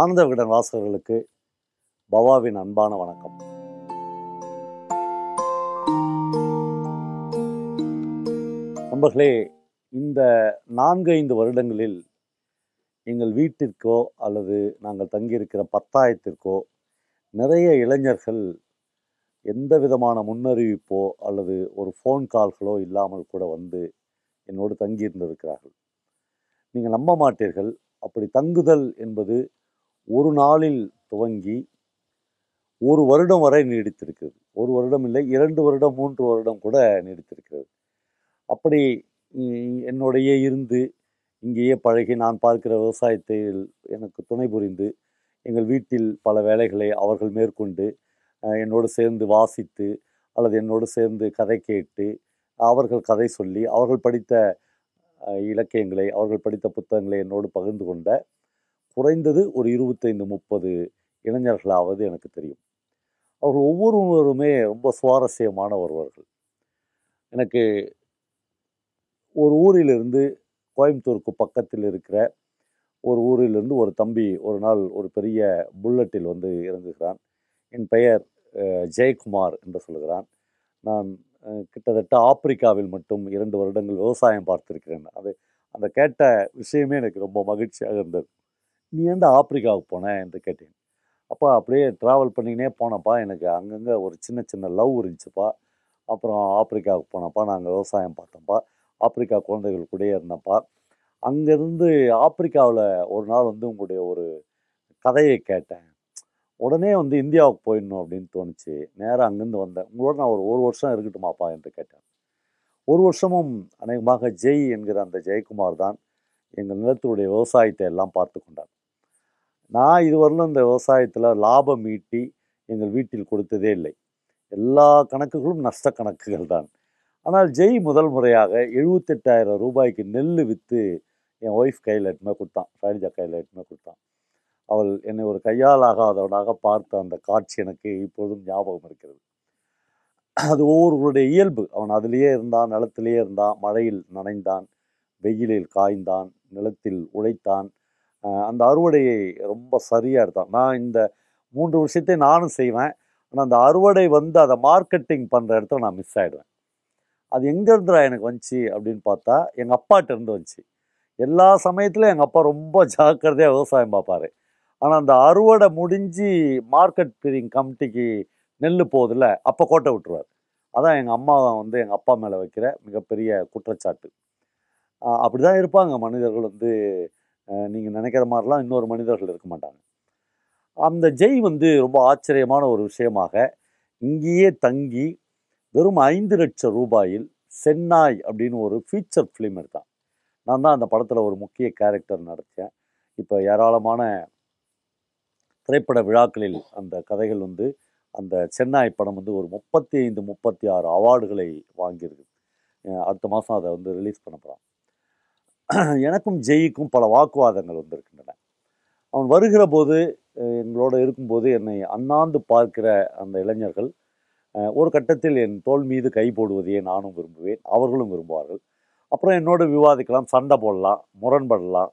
ஆனந்த விகடன் வாசகர்களுக்கு பவாவின் அன்பான வணக்கம். நண்பர்களே இந்த நான்கு ஐந்து வருடங்களில் எங்கள் வீட்டிற்கோ அல்லது நாங்கள் தங்கியிருக்கிற பத்தாயத்திற்கோ நிறைய இளைஞர்கள் எந்த விதமான முன்னறிவிப்போ அல்லது ஒரு ஃபோன் கால்களோ இல்லாமல் கூட வந்து என்னோடு தங்கியிருந்திருக்கிறார்கள். நீங்கள் நம்ப மாட்டீர்கள். அப்படி தங்குதல் என்பது ஒரு நாளில் துவங்கி ஒரு வருடம் வரை நீடித்திருக்கிறது. ஒரு வருடம் இல்லை இரண்டு வருடம் மூன்று வருடம் கூட நீடித்திருக்கிறது. அப்படி என்னுடைய இருந்து இங்கேயே பழகி நான் பார்க்கிற விவசாயத்தில் எனக்கு துணை புரிந்து எங்கள் வீட்டில் பல வேலைகளை அவர்கள் மேற்கொண்டு என்னோடு சேர்ந்து வாசித்து அல்லது என்னோடு சேர்ந்து கதை கேட்டு அவர்கள் கதை சொல்லி அவர்கள் படித்த இலக்கியங்களை அவர்கள் படித்த புத்தகங்களை என்னோடு பகிர்ந்து கொண்ட குறைந்தது ஒரு இருபத்தைந்து முப்பது இளைஞர்களாவது எனக்கு தெரியும். அவர்கள் ஒவ்வொருவருமே ரொம்ப சுவாரஸ்யமான ஒருவர்கள். எனக்கு ஒரு ஊரிலிருந்து கோயம்புத்தூருக்கு பக்கத்தில் இருக்கிற ஒரு ஊரிலிருந்து ஒரு தம்பி ஒரு நாள் ஒரு பெரிய புல்லட்டில் வந்து இறங்குகிறான். என் பெயர் ஜெயக்குமார் என்று சொல்கிறான். நான் கிட்டத்தட்ட ஆப்பிரிக்காவில் மட்டும் இரண்டு வருடங்கள் விவசாயம் பார்த்திருக்கிறேன். அது அந்த கேட்ட விஷயமே எனக்கு ரொம்ப மகிழ்ச்சியாக இருந்தது. நீ ஏன்டா ஆப்பிரிக்காவுக்கு போனேன் என்று கேட்டேன். அப்போ அப்படியே ட்ராவல் பண்ணிக்கினே போனப்பா எனக்கு அங்கங்கே ஒரு சின்ன சின்ன லவ் இருந்துச்சுப்பா. அப்புறம் ஆப்பிரிக்காவுக்கு போனப்பா நாங்கள் விவசாயம் பார்த்தோம்ப்பா. ஆப்பிரிக்கா குழந்தைகள் கூடயே இருந்தப்பா. அங்கேருந்து ஆப்பிரிக்காவில் ஒரு நாள் வந்து உங்களுடைய ஒரு கதையை கேட்டேன். உடனே வந்து இந்தியாவுக்கு போயிடணும் அப்படின்னு தோணுச்சு. நேராக அங்கேருந்து வந்தேன். உங்களோட நான் ஒரு ஒரு வருஷம் இருக்கட்டுமாப்பா? என்று கேட்டேன். ஒரு வருஷமும் அநேகமாக ஜெய் என்கிற அந்த ஜெயக்குமார் தான் எங்கள் நிலத்தினுடைய விவசாயத்தை எல்லாம் பார்த்து கொண்டார். நான் இதுவரையிலும் இந்த விவசாயத்தில் லாபம் ஈட்டி எங்கள் வீட்டில் கொடுத்ததே இல்லை. எல்லா கணக்குகளும் நஷ்ட கணக்குகள் தான். ஆனால் ஜெய் முதல் முறையாக எழுபத்தெட்டாயிரம் ரூபாய்க்கு நெல் விற்று என் ஒய்ஃப் கையில் எட்டுமே கொடுத்தான். ஷைலஜா கையில் எட்டுமே கொடுத்தான். அவள் என்னை ஒரு கையால் ஆகாதவனாக பார்த்த அந்த காட்சி எனக்கு இப்பொழுதும் ஞாபகம் இருக்கிறது. அது ஒவ்வொருவருடைய இயல்பு. அவன் அதிலேயே இருந்தான் நிலத்திலேயே இருந்தான் மழையில் நனைந்தான் வெயிலில் காய்ந்தான் நிலத்தில் உழைத்தான். அந்த அறுவடையை ரொம்ப சரியாக எடுத்தான். நான் இந்த மூன்று விஷயத்தையும் நானும் செய்வேன். ஆனால் அந்த அறுவடை வந்து அதை மார்க்கெட்டிங் பண்ணுற இடத்துல நான் மிஸ் ஆகிடுவேன் அது எங்கேருந்துடா எனக்கு வந்துச்சு அப்படின்னு பார்த்தா எங்கள் அப்பாட்ட இருந்து வந்துச்சு. எல்லா சமயத்துலையும் எங்கள் அப்பா ரொம்ப ஜாக்கிரதையாக விவசாயம் பார்ப்பாரு. ஆனால் அந்த அறுவடை முடிஞ்சு மார்க்கெட் பிரிங் கமிட்டிக்கு நெல் போகுதுல அப்போ கோட்டை விட்டுருவார். அதான் எங்கள் அம்மா வந்து எங்கள் அப்பா மேலே வைக்கிற மிகப்பெரிய குற்றச்சாட்டு. அப்படி தான் இருப்பாங்க. மனிதர்கள் வந்து நீங்கள் நினைக்கிற மாதிரிலாம் இன்னொரு மனிதர்கள் இருக்க மாட்டாங்க. அந்த ஜெய் வந்து ரொம்ப ஆச்சரியமான ஒரு விஷயமாக இங்கேயே தங்கி வெறும் ஐந்து லட்சம் ரூபாயில் சென்னாய் அப்படின்னு ஒரு ஃபீச்சர் ஃபிலிம் எடுத்தான். நான் தான் அந்த படத்தில் ஒரு முக்கிய கேரக்டர் நடித்தேன் இப்போ ஏராளமான திரைப்பட விழாக்களில் அந்த கதைகள் வந்து அந்த சென்னாய் படம் வந்து ஒரு முப்பத்தி ஐந்து முப்பத்தி ஆறு அவார்டுகளை வாங்கியிருக்கு. அடுத்த மாதம் அதை வந்து ரிலீஸ் பண்ண போகிறான் எனக்கும் ஜெய்க்கும் பல வாக்குவாதங்கள் வந்திருக்கின்றன. அவன் வருகிற போது அஹ் எங்களோட இருக்கும்போது என்னை அண்ணாந்து பார்க்கிற அந்த இளைஞர்கள் ஒரு கட்டத்தில் என் தோல் மீது கை போடுவதையே நானும் விரும்புவேன் அவர்களும் விரும்புவார்கள். அப்புறம் என்னோட விவாதிக்கலாம் சண்டை போடலாம் முரண்படலாம்.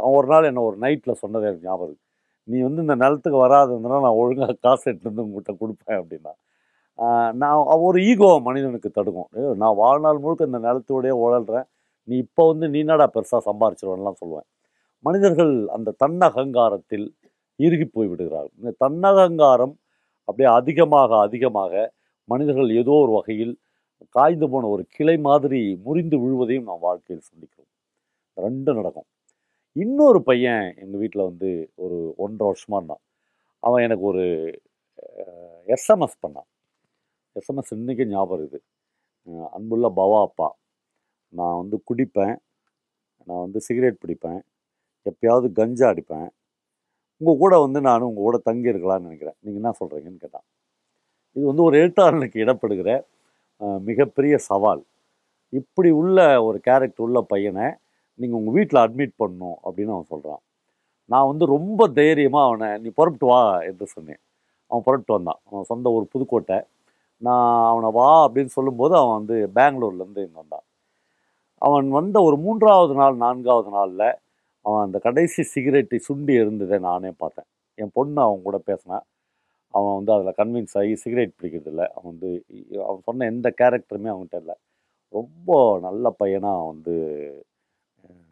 அவன் ஒரு நாள் என்ன ஒரு நைட்டில் சொன்னதே எனக்கு ஞாபகம் நீ வந்து இந்த நிலத்துக்கு வராதுன்னா நான் ஒழுங்காக காசு எடுத்துருந்து உங்கள்கிட்ட கொடுப்பேன் அப்படின்னா. நான் ஒரு ஈகோ மனிதனுக்கு தடுக்கும். நான் வாழ்நாள் முழுக்க இந்த நிலத்தோடய உழல்றேன். நீ இப்போ வந்து நீ என்னடா பெருசாக சம்பாரிச்சிருவன்லாம் சொல்லுவேன். மனிதர்கள் அந்த தன்னகங்காரத்தில் இறுகி போய் விடுகிறார்கள். இந்த தன்னகங்காரம் அப்படியே அதிகமாக அதிகமாக மனிதர்கள் ஏதோ ஒரு வகையில் காய்ந்து போன ஒரு கிளை மாதிரி முறிந்து விழுவதையும் நாம் வாழ்க்கையில் சந்திக்கிறோம். ரெண்டும் நடக்கும். இன்னொரு பையன் எங்கள் வீட்டில் வந்து ஒரு ஒன்றரை வருஷமாக இருந்தான். அவன் எனக்கு ஒரு எஸ்எம்எஸ் பண்ணான். எஸ்எம்எஸ் இன்றைக்கி ஞாபகம் இருக்குது. அன்புள்ள பவா அப்பா. நான் வந்து குடிப்பேன். நான் வந்து சிகரெட் பிடிப்பேன். எப்பயாவது கஞ்சா அடிப்பேன். உங்கள் கூட வந்து நான் உங்கள் கூட தங்கி இருக்கலாம்னு நினைக்கிறேன். நீங்கள் என்ன சொல்கிறீங்கன்னு கேட்டான் இது வந்து ஒரு எழுத்தாளனுக்கு இடப்படுகிற மிகப்பெரிய சவால். இப்படி உள்ள ஒரு கேரக்டர் உள்ள பையனை நீங்கள் உங்கள் வீட்டில் அட்மிட் பண்ணணும் அப்படின்னு அவன் சொல்கிறான் நான் வந்து ரொம்ப தைரியமாக அவனை நீ புறப்பட்டு வா என்று சொன்னேன். அவன் புறப்பட்டு வந்தான். அவன் சொந்த ஒரு புதுக்கோட்டை. நான் அவனை வா அப்படின்னு சொல்லும்போது அவன் வந்து பெங்களூர்லேருந்து இங்கே வந்தான். அவன் வந்த ஒரு மூன்றாவது நாள் நான்காவது நாளில் அவன் அந்த கடைசி சிகரெட்டை சுண்டி இருந்ததை நானே பார்த்தேன். என் பொண்ணு அவன் கூட பேசினான் அவன் வந்து அதில் கன்வின்ஸ் ஆகி சிகரெட் பிடிக்கிறது இல்லை. அவன் வந்து அவன் சொன்ன எந்த கேரக்டருமே அவன்கிட்ட இல்லை. ரொம்ப நல்ல பையனாக வந்து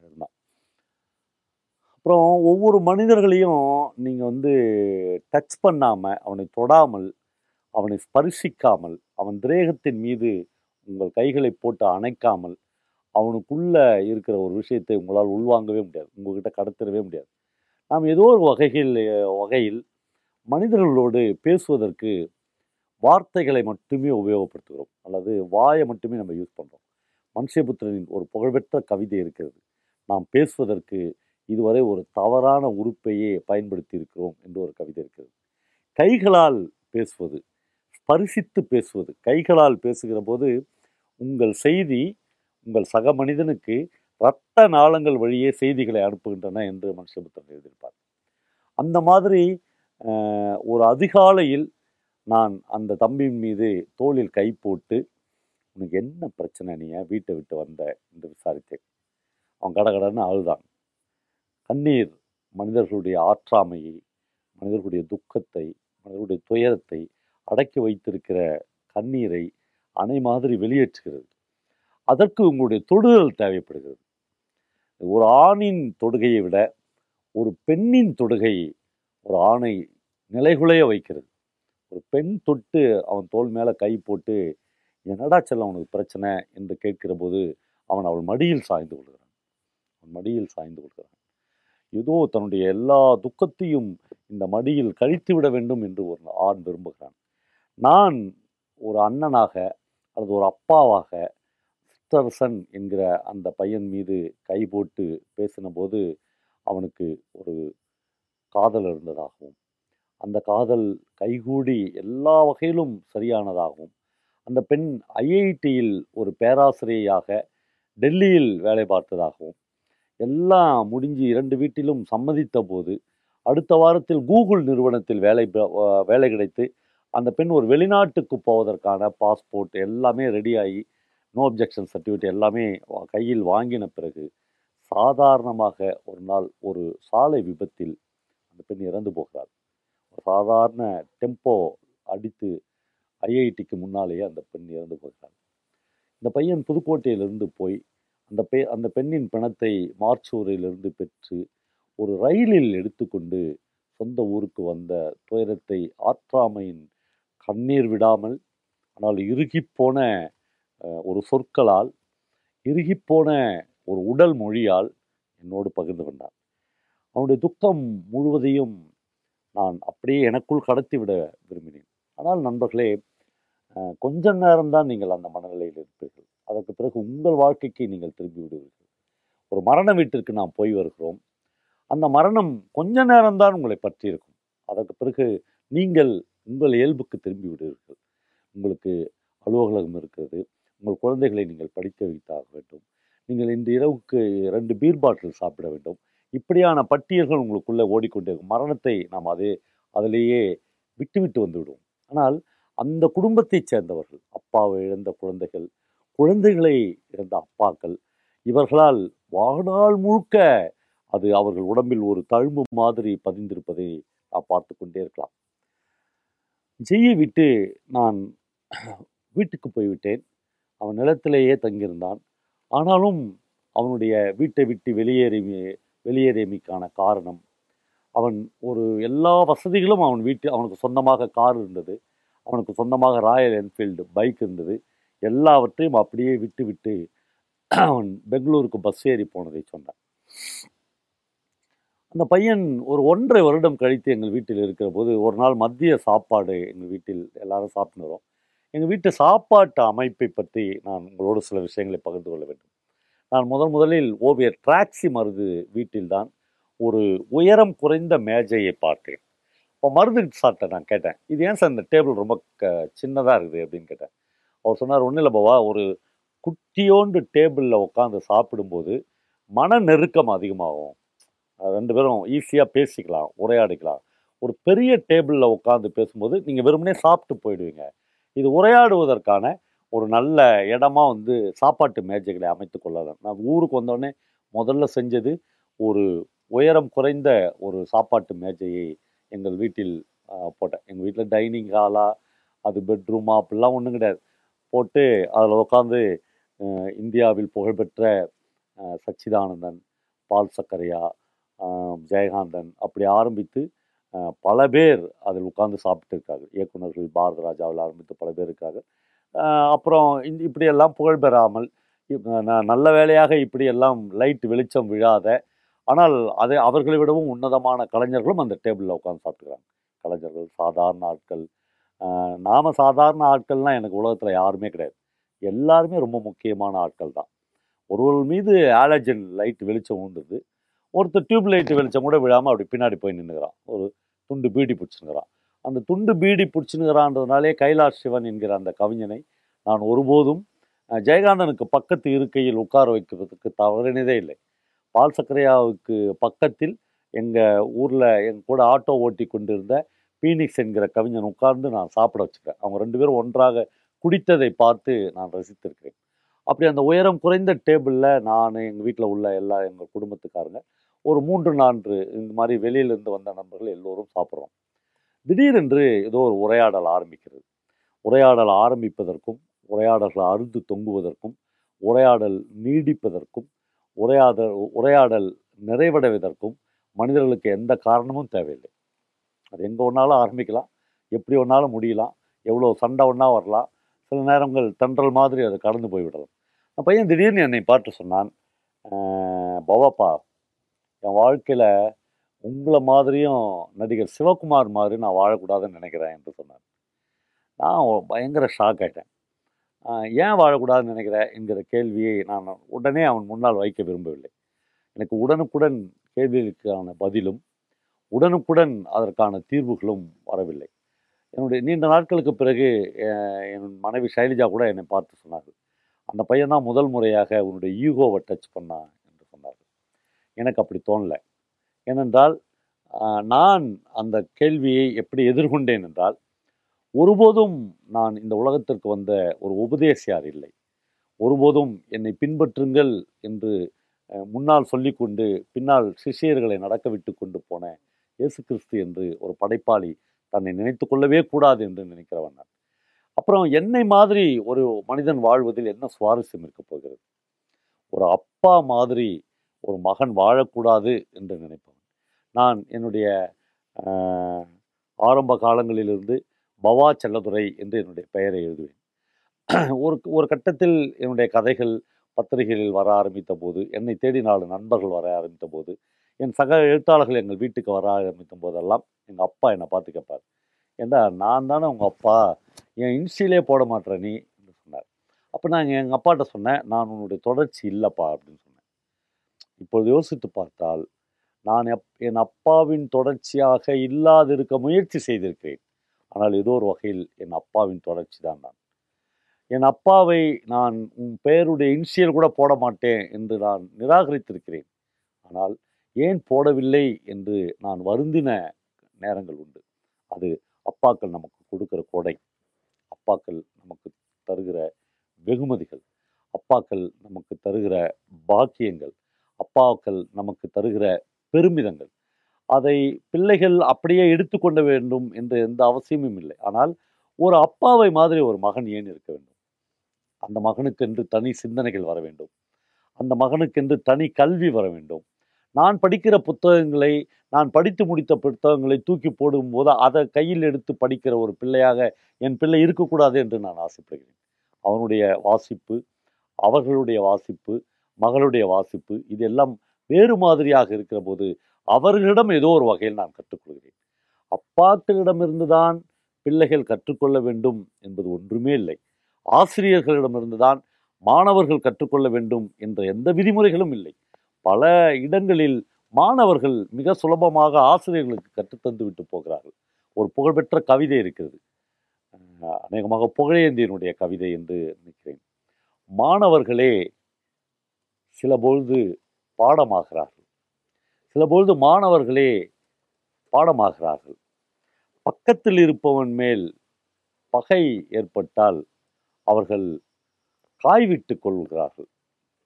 இருந்தான். அப்புறம் ஒவ்வொரு மனிதர்களையும் நீங்கள் வந்து டச் பண்ணாமல் அவனை தொடாமல் அவனை ஸ்பரிசிக்காமல் அவன் திரேகத்தின் மீது உங்கள் கைகளை போட்டு அணைக்காமல் அவனுக்குள்ளே இருக்கிற ஒரு விஷயத்தை உங்களால் உள்வாங்கவே முடியாது. உங்ககிட்ட கடத்திடவே முடியாது. நாம் ஏதோ ஒரு வகையில் வகையில் மனிதர்களோடு பேசுவதற்கு வார்த்தைகளை மட்டுமே உபயோகப்படுத்துகிறோம். அல்லது வாயை மட்டுமே நம்ம யூஸ் பண்ணுறோம் மனுஷபுத்திரனின் ஒரு புகழ்பெற்ற கவிதை இருக்கிறது. நாம் பேசுவதற்கு இதுவரை ஒரு தவறான உறுப்பையே பயன்படுத்தி இருக்கிறோம் என்று ஒரு கவிதை இருக்கிறது. கைகளால் பேசுவது ஸ்பரிசித்து பேசுவது கைகளால் பேசுகிற போது உங்கள் செய்தி உங்கள் சக மனிதனுக்கு இரத்த நாளங்கள் வழியே செய்திகளை அனுப்புகின்றன என்று மனுஷபுத்திரன் எழுதியிருப்பார். அந்த மாதிரி ஒரு அதிகாலையில் நான் அந்த தம்பியின் மீது தோளில் கை போட்டு உனக்கு என்ன பிரச்சனை நீ வீட்டை விட்டு வந்த? என்று விசாரித்தேன். அவன் கடகடன்னு அழுதான் கண்ணீர் மனிதர்களுடைய ஆற்றாமையை மனிதர்களுடைய துக்கத்தை மனிதர்களுடைய துயரத்தை அடக்கி வைத்திருக்கிற கண்ணீரை அணை மாதிரி வெளியேற்றுகிறது. அதற்கு உங்களுடைய தொடுதல் தேவைப்படுகிறது. ஒரு ஆணின் தொடுகையை விட ஒரு பெண்ணின் தொடுகை ஒரு ஆணை நிலைகுலைய வைக்கிறது. ஒரு பெண் தொட்டு அவன் தோல் மேலே கை போட்டு என்னடா செல்ல அவனுக்கு பிரச்சனை? என்று கேட்கிற போது அவன் அவள் மடியில் சாய்ந்து கொள்கிறான். அவன் மடியில் சாய்ந்து கொள்கிறான். ஏதோ தன்னுடைய எல்லா துக்கத்தையும் இந்த மடியில் கழித்து விட வேண்டும் என்று ஒரு ஆண் விரும்புகிறான். நான் ஒரு அண்ணனாக அல்லது ஒரு அப்பாவாக சித்தரசன் என்கிற அந்த பையன் மீது கை போட்டு பேசின போது அவனுக்கு ஒரு காதல் இருந்ததாகவும் அந்த காதல் கைகூடி எல்லா வகையிலும் சரியானதாகவும் அந்த பெண் ஐஐடியில் ஒரு பேராசிரியையாக டெல்லியில் வேலை பார்த்ததாகவும் எல்லாம் முடிஞ்சு இரண்டு வீட்டிலும் சம்மதித்த போது அடுத்த வாரத்தில் கூகுள் நிறுவனத்தில் வேலை வேலை கிடைத்து அந்த பெண் ஒரு வெளிநாட்டுக்கு போவதற்கான பாஸ்போர்ட் எல்லாமே ரெடியாகி நோ அப்ஜெக்ஷன் சர்டிஃபிகேட் எல்லாமே கையில் வாங்கின பிறகு சாதாரணமாக ஒரு நாள் ஒரு சாலை விபத்தில் அந்த பெண் இறந்து போகிறார் ஒரு சாதாரண டெம்போ அடித்து ஐஐடிக்கு முன்னாலேயே அந்த பெண் இறந்து போகிறார் இந்த பையன் புதுக்கோட்டையிலிருந்து போய் அந்த பெ அந்த பெண்ணின் பிணத்தை மார்ச்சூரிலிருந்து பெற்று ஒரு ரயிலில் எடுத்துக்கொண்டு சொந்த ஊருக்கு வந்த துயரத்தை ஆற்றாமையின் கண்ணீர் விடாமல் ஆனால் இறுகிப்போன போன ஒரு சொற்களால் இறுகிப்போன ஒரு உடல் மொழியால் என்னோடு பகிர்ந்து கொண்டார். அவனுடைய துக்கம் முழுவதையும் நான் அப்படியே எனக்குள் கடத்திவிட விரும்பினேன். ஆனால் நண்பர்களே கொஞ்ச நேரம்தான் நீங்கள் அந்த மனநிலையில் இருப்பீர்கள். அதற்கு பிறகு உங்கள் வாழ்க்கைக்கு நீங்கள் திரும்பி விடுவீர்கள். ஒரு மரண வீட்டிற்கு நாம் போய் வருகிறோம். அந்த மரணம் கொஞ்ச நேரம்தான் உங்களை பற்றி இருக்கும். அதற்கு பிறகு நீங்கள் உங்கள் இயல்புக்கு திரும்பி விடுவீர்கள். உங்களுக்கு அலுவலகம் இருக்கிறது. உங்கள் குழந்தைகளை நீங்கள் படிக்க வைத்தாக வேண்டும். நீங்கள் இன்று இரவுக்கு ரெண்டு பீர் பாட்டில் சாப்பிட வேண்டும். இப்படியான பட்டியல்கள் உங்களுக்குள்ளே ஓடிக்கொண்டே இருக்கும். மரணத்தை நாம் அதே அதிலேயே விட்டுவிட்டு வந்துவிடுவோம். ஆனால் அந்த குடும்பத்தைச் சேர்ந்தவர்கள் அப்பாவை இழந்த குழந்தைகள் குழந்தைகளை இழந்த அப்பாக்கள் இவர்களால் வாழ்நாள் முழுக்க அது அவர்கள் உடம்பில் ஒரு தழும்பு மாதிரி பதிந்திருப்பதை நாம் பார்த்து கொண்டே இருக்கலாம். ஜெய்யை விட்டு நான் வீட்டுக்கு போய்விட்டேன். அவன் நிலத்திலேயே தங்கியிருந்தான். ஆனாலும் அவனுடைய வீட்டை விட்டு வெளியேறி வெளியேறியமைக்கான காரணம் அவன் ஒரு எல்லா வசதிகளும் அவன் வீட்டு அவனுக்கு சொந்தமாக கார் இருந்தது. அவனுக்கு சொந்தமாக ராயல் என்ஃபீல்டு பைக் இருந்தது. எல்லாவற்றையும் அப்படியே விட்டு விட்டு அவன் பெங்களூருக்கு பஸ் ஏறி போனதை சொன்னான். அந்த பையன் ஒரு ஒன்றரை வருடம் கழித்து எங்கள் வீட்டில் இருக்கிற போது ஒரு நாள் மதிய சாப்பாடு எங்கள் வீட்டில் எல்லாரும் சாப்பிட்டு வரோம். எங்கள் வீட்டு சாப்பாட்டு அமைப்பை பற்றி நான் உங்களோடு சில விஷயங்களை பகிர்ந்து கொள்ள வேண்டும். நான் முதன் முதலில் ஓவியர் டிராக்ஸி மருது வீட்டில்தான் ஒரு உயரம் குறைந்த மேஜையை பார்த்தேன். இப்போ மருது சாப்பிட்டேன் நான் கேட்டேன் இது ஏன் சார் இந்த டேபிள் ரொம்ப க சின்னதாக இருக்குது? அப்படின்னு கேட்டேன். அவர் சொன்னார் ஒன்றும் இல்லை பாவா ஒரு குட்டியோண்டு டேபிளில் உட்காந்து சாப்பிடும்போது மன நெருக்கம் அதிகமாகும். ரெண்டு பேரும் ஈஸியாக பேசிக்கலாம் உரையாடிக்கலாம். ஒரு பெரிய டேபிளில் உட்காந்து பேசும்போது நீங்கள் வெறுமனே சாப்பிட்டு போயிடுவீங்க. இது உரையாடுவதற்கான ஒரு நல்ல இடமா வந்து சாப்பாட்டு மேஜைகளை அமைத்து கொள்ளலாம். நான் ஊருக்கு வந்தோடனே முதல்ல செஞ்சது ஒரு உயரம் குறைந்த ஒரு சாப்பாட்டு மேஜையை எங்கள் வீட்டில் போட்டேன். எங்கள் வீட்டில் டைனிங் ஹாலா அது பெட்ரூமா அப்படிலாம் ஒன்றும் கிடையாது. போட்டு அதில் உட்காந்து இந்தியாவில் புகழ்பெற்ற சச்சிதானந்தன் பால் சக்கரையா ஜெயகாந்தன் அப்படி ஆரம்பித்து பல பேர் அதில் உட்கார்ந்து சாப்பிட்டுருக்காங்க இயக்குநர்கள் இயக்குனர்கள் பாரத ராஜாவில் ஆரம்பித்து பல பேர் இருக்காங்க. அப்புறம் இந்த இப்படியெல்லாம் புகழ் பெறாமல் ந- நல்ல வேலையாக இப்படியெல்லாம் லைட் வெளிச்சம் விழாத ஆனால் அதை அவர்களை விடவும் உன்னதமான கலைஞர்களும் அந்த டேபிளில் உட்காந்து சாப்பிட்டுக்கிறாங்க. கலைஞர்கள் சாதாரண ஆட்கள் நாம் நாம சாதாரண ஆட்கள்லாம் எனக்கு உலகத்தில் யாருமே கிடையாது. எல்லாருமே ரொம்ப முக்கியமான ஆட்கள் தான். ஒருவர் மீது ஆலஜன் லைட் வெளிச்சம் உண்டுது ஒருத்தர் டியூப் லைட் வெளிச்சம் கூட விழாமல் அப்படி பின்னாடி போய் நின்றுக்கிறான் ஒரு துண்டு பீடி பிடிச்சினுக்கிறான் அந்த துண்டு பீடி பிடிச்சினுக்கிறான்றதுனாலே கைலாஷ் சிவன் என்கிற அந்த கவிஞனை நான் ஒருபோதும் ஜெயகாந்தனுக்கு பக்கத்து இருக்கையில் உட்கார வைக்கிறதுக்கு தவறினதே இல்லை. பால் சக்கரையாவுக்கு பக்கத்தில் எங்கள் ஊரில் எங்க கூட ஆட்டோ ஓட்டி கொண்டிருந்த பீனிக்ஸ் என்கிற கவிஞன் உட்கார்ந்து நான் சாப்பிட வச்சுருக்கேன் அவங்க ரெண்டு பேரும் ஒன்றாக குடித்ததை பார்த்து நான் ரசித்திருக்கிறேன். அப்படி அந்த உயரம் குறைந்த டேபிளில் நான் எங்கள் வீட்டில் உள்ள எல்லா எங்கள் குடும்பத்துக்காரங்க ஒரு மூன்று நான்கு இந்த மாதிரி வெளியிலிருந்து வந்த நண்பர்கள் எல்லோரும் சாப்பிட்றோம். திடீரென்று ஏதோ ஒரு உரையாடல் ஆரம்பிக்கிறது. உரையாடல் ஆரம்பிப்பதற்கும் உரையாடல்கள் அறுந்து தொங்குவதற்கும் உரையாடல் நீடிப்பதற்கும் உரையாடல் உரையாடல் நிறைவடைவதற்கும் மனிதர்களுக்கு எந்த காரணமும் தேவையில்லை. அது எங்கே ஒன்றாலும் ஆரம்பிக்கலாம் எப்படி ஒன்றாலும் முடியலாம் எவ்வளோ சண்டை ஒன்றா வரலாம் சில நேரங்கள் தென்றல் மாதிரி அதை கடந்து போய்விடலாம். அந்த பையன் திடீர்னு என்னை பார்த்து சொன்னான் பவப்பா பவாப்பா என் வாழ்க்கையில் உங்களை மாதிரியும் நடிகர் சிவகுமார் மாதிரி நான் வாழக்கூடாதுன்னு நினைக்கிறேன் என்று சொன்னார். நான் பயங்கர ஷாக் ஆகிட்டேன் ஏன் வாழக்கூடாதுன்னு நினைக்கிற என்கிற கேள்வியை நான் உடனே அவன் முன்னால் வைக்க விரும்பவில்லை. எனக்கு உடனுக்குடன் கேள்விகளுக்கான பதிலும் உடனுக்குடன் அதற்கான தீர்வுகளும் வரவில்லை. என்னுடைய நீண்ட நாட்களுக்கு பிறகு என் மனைவி சைலஜா கூட என்னை பார்த்து சொன்னார்கள். அந்த பையன் தான் முதல் முறையாக உன்னுடைய ஈகோவை டச் பண்ணான் எனக்கு அப்படி தோணலை. ஏனென்றால் நான் அந்த கேள்வியை எப்படி எதிர்கொண்டேன் என்றால் ஒருபோதும் நான் இந்த உலகத்திற்கு வந்த ஒரு உபதேசியார் இல்லை. ஒருபோதும் என்னை பின்பற்றுங்கள் என்று முன்னால் சொல்லிக்கொண்டு பின்னால் சிஷ்யர்களை நடக்க விட்டு கொண்டு போன இயேசு கிறிஸ்து என்று ஒரு படைப்பாளி தன்னை நினைத்து கொள்ளவே கூடாது என்று நினைக்கிறவன் நான். அப்புறம் என்னை மாதிரி ஒரு மனிதன் வாழ்வதில் என்ன சுவாரஸ்யம் இருக்க போகிறது? ஒரு அப்பா மாதிரி ஒரு மகன் வாழக்கூடாது என்று நினைப்பவன். நான் என்னுடைய ஆரம்ப காலங்களிலிருந்து பவா செல்லதுரை என்று என்னுடைய பெயரை எழுதுவேன். ஒரு ஒரு கட்டத்தில் என்னுடைய கதைகள் பத்திரிகைகளில் வர ஆரம்பித்த போது என்னை தேடி நாலு நண்பர்கள் வர ஆரம்பித்த போது என் சக எழுத்தாளர்கள் எங்கள் வீட்டுக்கு வர ஆரம்பித்த போதெல்லாம் எங்கள் அப்பா என்னை பார்த்து கேட்பார். ஏண்டா நான் தானே உங்கள் அப்பா? என் இன்ஸ்டிலே போட மாட்டேற நீ? என்று சொன்னார். அப்போ நான் எங்கள் அப்பாட்ட சொன்னேன் நான் உன்னுடைய தொடர்ச்சி இல்லைப்பா அப்படின்னு சொன்னேன் இப்பொழுது யோசித்து பார்த்தால் நான் எப் என் அப்பாவின் தொடர்ச்சியாக இல்லாதிருக்க முயற்சி செய்திருக்கிறேன். ஆனால் ஏதோ ஒரு வகையில் என் அப்பாவின் தொடர்ச்சி தான் நான். என் அப்பாவை நான் உன் பெயருடைய இன்சியல் கூட போட மாட்டேன் என்று நான் நிராகரித்திருக்கிறேன். ஆனால் ஏன் போடவில்லை என்று நான் வருந்தின நேரங்கள் உண்டு. அது அப்பாக்கள் நமக்கு கொடுக்கிற கொடை. அப்பாக்கள் நமக்கு தருகிற வெகுமதிகள். அப்பாக்கள் நமக்கு தருகிற பாக்கியங்கள். அப்பாக்கள் நமக்கு தருகிற பெருமிதங்கள். அதை பிள்ளைகள் அப்படியே எடுத்துக்கொள்ள வேண்டும் என்ற எந்த அவசியமும் இல்லை. ஆனால் ஒரு அப்பாவை மாதிரி ஒரு மகன் ஏன் இருக்க வேண்டும்? அந்த மகனுக்கென்று தனி சிந்தனைகள் வர வேண்டும். அந்த மகனுக்கென்று தனி கல்வி வர வேண்டும். நான் படிக்கிற புத்தகங்களை நான் படித்து முடித்த புத்தகங்களை தூக்கி போடும்போது அதை கையில் எடுத்து படிக்கிற ஒரு பிள்ளையாக என் பிள்ளை இருக்கக்கூடாது என்று நான் ஆசைப்படுகிறேன். அவனுடைய வாசிப்பு அவர்களுடைய வாசிப்பு மகளுடைய வாசிப்பு இதெல்லாம் வேறு மாதிரியாக இருக்கிற போது அவர்களிடம் ஏதோ ஒரு வகையில் நான் கற்றுக்கொள்கிறேன். அப்பாக்களிடமிருந்து தான் பிள்ளைகள் கற்றுக்கொள்ள வேண்டும் என்பது ஒன்றுமே இல்லை. ஆசிரியர்களிடமிருந்து தான் மாணவர்கள் கற்றுக்கொள்ள வேண்டும் என்ற எந்த விதிமுறைகளும் இல்லை. பல இடங்களில் மாணவர்கள் மிக சுலபமாக ஆசிரியர்களுக்கு கற்றுத்தந்து விட்டு போகிறார்கள். ஒரு புகழ்பெற்ற கவிதை இருக்கிறது. அநேகமாக புகழேந்தியனுடைய கவிதை என்று நினைக்கிறேன். மாணவர்களே சில பொழுது பாடமாகிறார்கள். சில பொழுது மாணவர்களே பாடமாகிறார்கள். பக்கத்தில் இருப்பவன் மேல் பகை ஏற்பட்டால் அவர்கள் காய்விட்டு கொள்கிறார்கள்.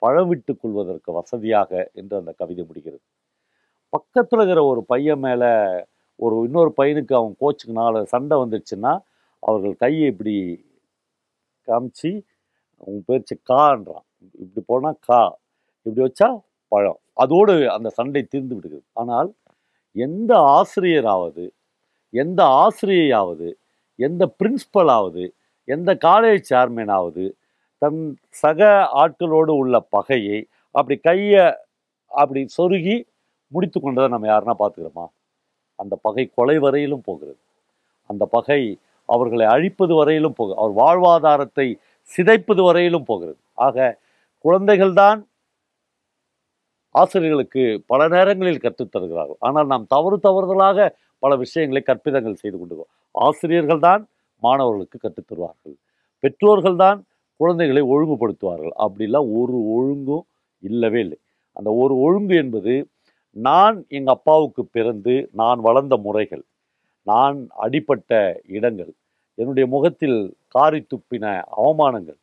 பழவிட்டு கொள்வதற்கு வசதியாக என்று அந்த கவிதை முடிகிறது. பக்கத்தில் இருக்கிற ஒரு பையன் மேலே ஒரு இன்னொரு பையனுக்கு அவன் கோச்சுக்குனால சண்டை வந்துடுச்சுன்னா அவர்கள் கையை இப்படி காமிச்சு உன் பேச்சு கான்றான். இப்படி போனால் கா. இப்படி வச்சா பழம். அதோடு அந்த சண்டை தீர்ந்து விடுகிறது. ஆனால் எந்த ஆசிரியராவது எந்த ஆசிரியையாவது எந்த பிரின்சிபலாவது எந்த காலேஜ் சேர்மேனாவது தன் சக ஆட்களோடு உள்ள பகையை அப்படி கையை அப்படி சொருகி முடித்து கொண்டதை நம்ம யாருன்னா பார்த்துக்கிறோமா? அந்த பகை கொலை வரையிலும் போகிறது. அந்த பகை அவர்களை அழிப்பது வரையிலும் போகிறது அவர் வாழ்வாதாரத்தை சிதைப்பது வரையிலும் போகிறது. ஆக குழந்தைகள்தான் ஆசிரியர்களுக்கு பல நேரங்களில் கற்றுத் தருகிறார்கள். ஆனால் நாம் தவறு தவறுதலாக பல விஷயங்களை கற்பிதங்கள் செய்து கொண்டு ஆசிரியர்கள் தான் மாணவர்களுக்கு கற்றுத் தருவார்கள். பெற்றோர்கள் தான் குழந்தைகளை ஒழுங்குபடுத்துவார்கள். அப்படிலாம் ஒரு ஒழுங்கும் இல்லவே இல்லை. அந்த ஒரு ஒழுங்கு என்பது நான் எங்கள் அப்பாவுக்கு பிறந்து நான் வளர்ந்த முறைகள் நான் அடிபட்ட இடங்கள் என்னுடைய முகத்தில் காரி துப்பின அவமானங்கள்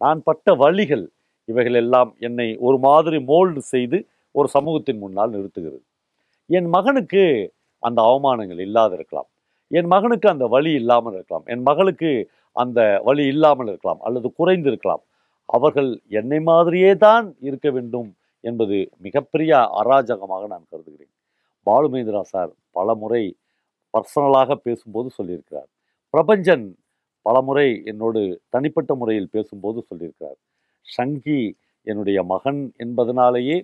நான் பட்ட வழிகள் இவைகள் எல்லாம் என்னை ஒரு மாதிரி மோல்டு செய்து ஒரு சமூகத்தின் முன்னால் நிறுத்துகிறது. என் மகனுக்கு அந்த அவமானங்கள் இல்லாத இருக்கலாம். என் மகனுக்கு அந்த வழி இல்லாமல் இருக்கலாம். என் மகளுக்கு அந்த வழி இல்லாமல் இருக்கலாம் அல்லது குறைந்து இருக்கலாம். அவர்கள் என்னை மாதிரியே தான் இருக்க வேண்டும் என்பது மிகப்பெரிய அராஜகமாக நான் கருதுகிறேன். பாலுமேந்திரா சார் பல முறை பர்சனலாக பேசும்போது சொல்லியிருக்கிறார். பிரபஞ்சன் பலமுறை என்னோடு தனிப்பட்ட முறையில் பேசும்போது சொல்லியிருக்கிறார். ஷங்கி என்னுடைய மகன் என்பதனாலேயே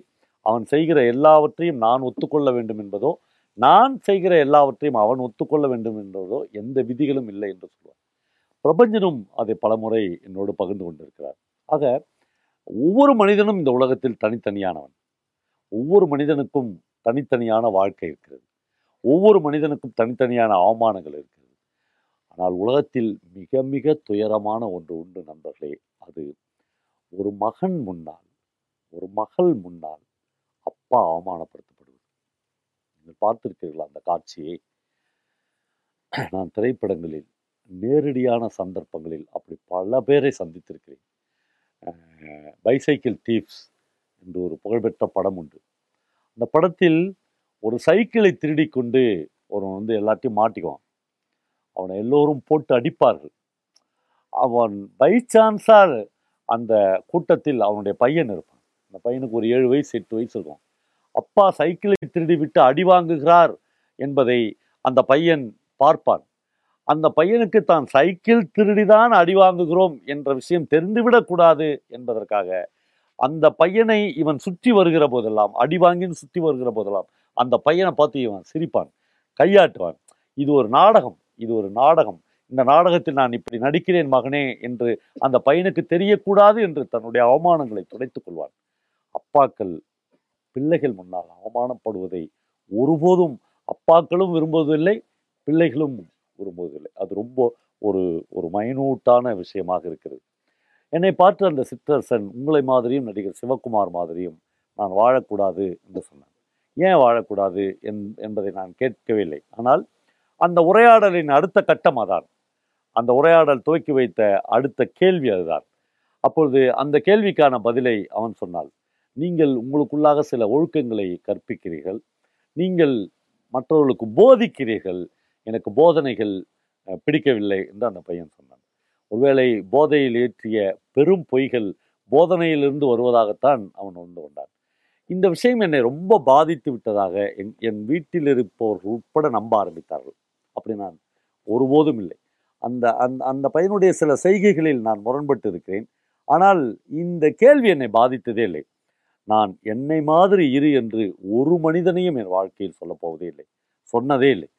அவன் செய்கிற எல்லாவற்றையும் நான் ஒத்துக்கொள்ள வேண்டும் என்பதோ நான் செய்கிற எல்லாவற்றையும் அவன் ஒத்துக்கொள்ள வேண்டும் என்பதோ எந்த விதிகளும் இல்லை என்று சொல்வார் பிரபஞ்சனும் அதை பலமுறை என்னோடு பகிர்ந்து கொண்டிருக்கிறார். ஆக ஒவ்வொரு மனிதனும் இந்த உலகத்தில் தனித்தனியானவன். ஒவ்வொரு மனிதனுக்கும் தனித்தனியான வாழ்க்கை இருக்கிறது. ஒவ்வொரு மனிதனுக்கும் தனித்தனியான அவமானங்கள் இருக்கிறது. ஆனால் உலகத்தில் மிக மிக துயரமான ஒன்று உண்டு நண்பர்களே அது ஒரு மகன் முன்னால் ஒரு மகள் முன்னால் அப்பா அவமானப்படுத்தப்படுவது. நீங்கள் பார்த்திருக்கிறீர்களா அந்த காட்சியை? நான் திரைப்படங்களில் நேரடியான சந்தர்ப்பங்களில் அப்படி பல பேரை சந்தித்திருக்கிறேன். பைசைக்கிள் தீப்ஸ் என்று ஒரு புகழ்பெற்ற படம் உண்டு. அந்த படத்தில் ஒரு சைக்கிளை திருடி கொண்டு ஒருவன் வந்து எல்லாத்தையும் மாட்டிக்குவான். அவனை எல்லோரும் போட்டு அடிப்பார்கள். அவன் பை சான்ஸால் அந்த கூட்டத்தில் அவனுடைய பையன் இருப்பான். அந்த பையனுக்கு ஒரு ஏழு வயசு எட்டு வயசு இருக்கும். அப்பா சைக்கிளை திருடி விட்டு அடி வாங்குகிறார் என்பதை அந்த பையன் பார்ப்பான். அந்த பையனுக்கு தான் சைக்கிள் திருடிதான் அடி வாங்குகிறோம் என்ற விஷயம் தெரிந்துவிடக்கூடாது என்பதற்காக அந்த பையனை இவன் சுற்றி வருகிற போதெல்லாம் அடி வாங்கின்னு சுற்றி வருகிற போதெல்லாம் அந்த பையனை பார்த்து இவன் சிரிப்பான் கையாட்டுவான். இது ஒரு நாடகம் இது ஒரு நாடகம். இந்த நாடகத்தில் நான் இப்படி நடிக்கிறேன் மகனே என்று அந்த பையனுக்கு தெரியக்கூடாது என்று தன்னுடைய அவமானங்களை துடைத்துக் கொள்வான். அப்பாக்கள் பிள்ளைகள் முன்னால் அவமானப்படுவதை ஒருபோதும் அப்பாக்களும் விரும்புவதில்லை பிள்ளைகளும் விரும்புவதில்லை. அது ரொம்ப ஒரு ஒரு மைனூட்டான விஷயமாக இருக்கிறது. என்னை பார்த்து அந்த சிற்றரசன் உங்களை மாதிரியும் நடிகர் சிவகுமார் மாதிரியும் நான் வாழக்கூடாது என்று சொன்னான். ஏன் வாழக்கூடாது என் என்பதை நான் கேட்கவில்லை. ஆனால் அந்த உரையாடலின் அடுத்த கட்டம் அதான். அந்த உரையாடல் துவக்கி வைத்த அடுத்த கேள்வி அதுதான். அப்பொழுது அந்த கேள்விக்கான பதிலை அவன் சொன்னாள். நீங்கள் உங்களுக்குள்ளாக சில ஒழுக்கங்களை கற்பிக்கிறீர்கள். நீங்கள் மற்றவர்களுக்கு போதிக்கிறீர்கள். எனக்கு போதனைகள் பிடிக்கவில்லை என்று அந்த பையன் சொன்னான். ஒருவேளை போதையில் ஏற்றிய பெரும் பொய்கள் போதனையிலிருந்து வருவதாகத்தான் அவன் உணர்ந்து கொண்டான். இந்த விஷயம் என்னை ரொம்ப பாதித்து விட்டதாக என் என் வீட்டில் இருப்பவர்கள் உட்பட நம்ப ஆரம்பித்தார்கள். அப்படி நான் ஒருபோதும் இல்லை. அந்த அந்த அந்த பையனுடைய சில செய்கைகளில் நான் முரண்பட்டு இருக்கிறேன் ஆனால் இந்த கேள்வி என்னை பாதித்ததே இல்லை. நான் என்னை மாதிரி இரு என்று ஒரு மனிதனையும் என் வாழ்க்கையில் சொல்லப்போவதே இல்லை. சொன்னதே இல்லை.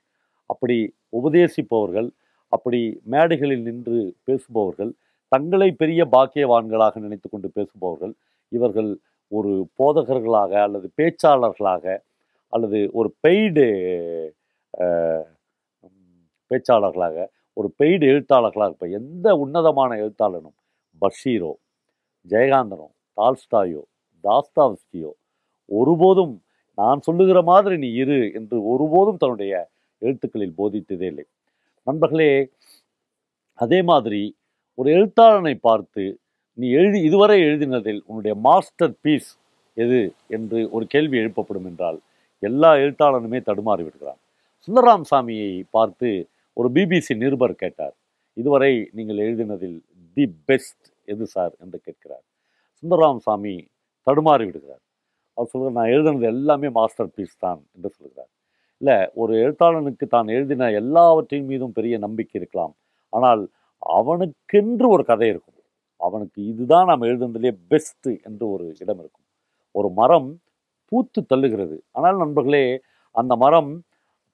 அப்படி உபதேசிப்பவர்கள் அப்படி மேடைகளில் நின்று பேசுபவர்கள் தங்களை பெரிய பாக்கியவான்களாக நினைத்து கொண்டு பேசுபவர்கள் இவர்கள் ஒரு போதகர்களாக அல்லது பேச்சாளர்களாக அல்லது ஒரு பெய்டு பேச்சாளர்களாக ஒரு பெய்டு எழுத்தாளர்களாக இப்போ எந்த உன்னதமான எழுத்தாளனும் பஷீரோ ஜெயகாந்தனோ டால்ஸ்டாயோ தாஸ்தாவ்ஸ்கியோ ஒருபோதும் நான் சொல்லுகிற மாதிரி நீ இரு என்று ஒருபோதும் தன்னுடைய எழுத்துக்களில் போதித்ததே இல்லை. நண்பர்களே அதே மாதிரி ஒரு எழுத்தாளனை பார்த்து நீ எழுதி இதுவரை எழுதினதில் உன்னுடைய மாஸ்டர் பீஸ் எது என்று ஒரு கேள்வி எழுப்பப்படும் என்றால் எல்லா எழுத்தாளனுமே தடுமாறி விடுகிறான். சுந்தரராம் சாமியை பார்த்து ஒரு பிபிசி நிருபர் கேட்டார் இதுவரை நீங்கள் எழுதினதில் தி பெஸ்ட் எது சார்? என்று கேட்கிறார். சுந்தரராம் சாமி தடுமாறி விடுகிறார். அவர் சொல்கிறார் நான் எழுதுனது எல்லாமே மாஸ்டர் பீஸ் தான் என்று சொல்கிறார். இல்லை ஒரு எழுத்தாளனுக்கு தான் எழுதின எல்லாவற்றின் மீதும் பெரிய நம்பிக்கை இருக்கலாம். ஆனால் அவனுக்கென்று ஒரு கதை இருக்கும். அவனுக்கு இதுதான் நாம் எழுதுனதுலேயே பெஸ்ட்டு என்று ஒரு இடம் இருக்கும். ஒரு மரம் பூத்து தள்ளுகிறது. ஆனால் நண்பர்களே அந்த மரம்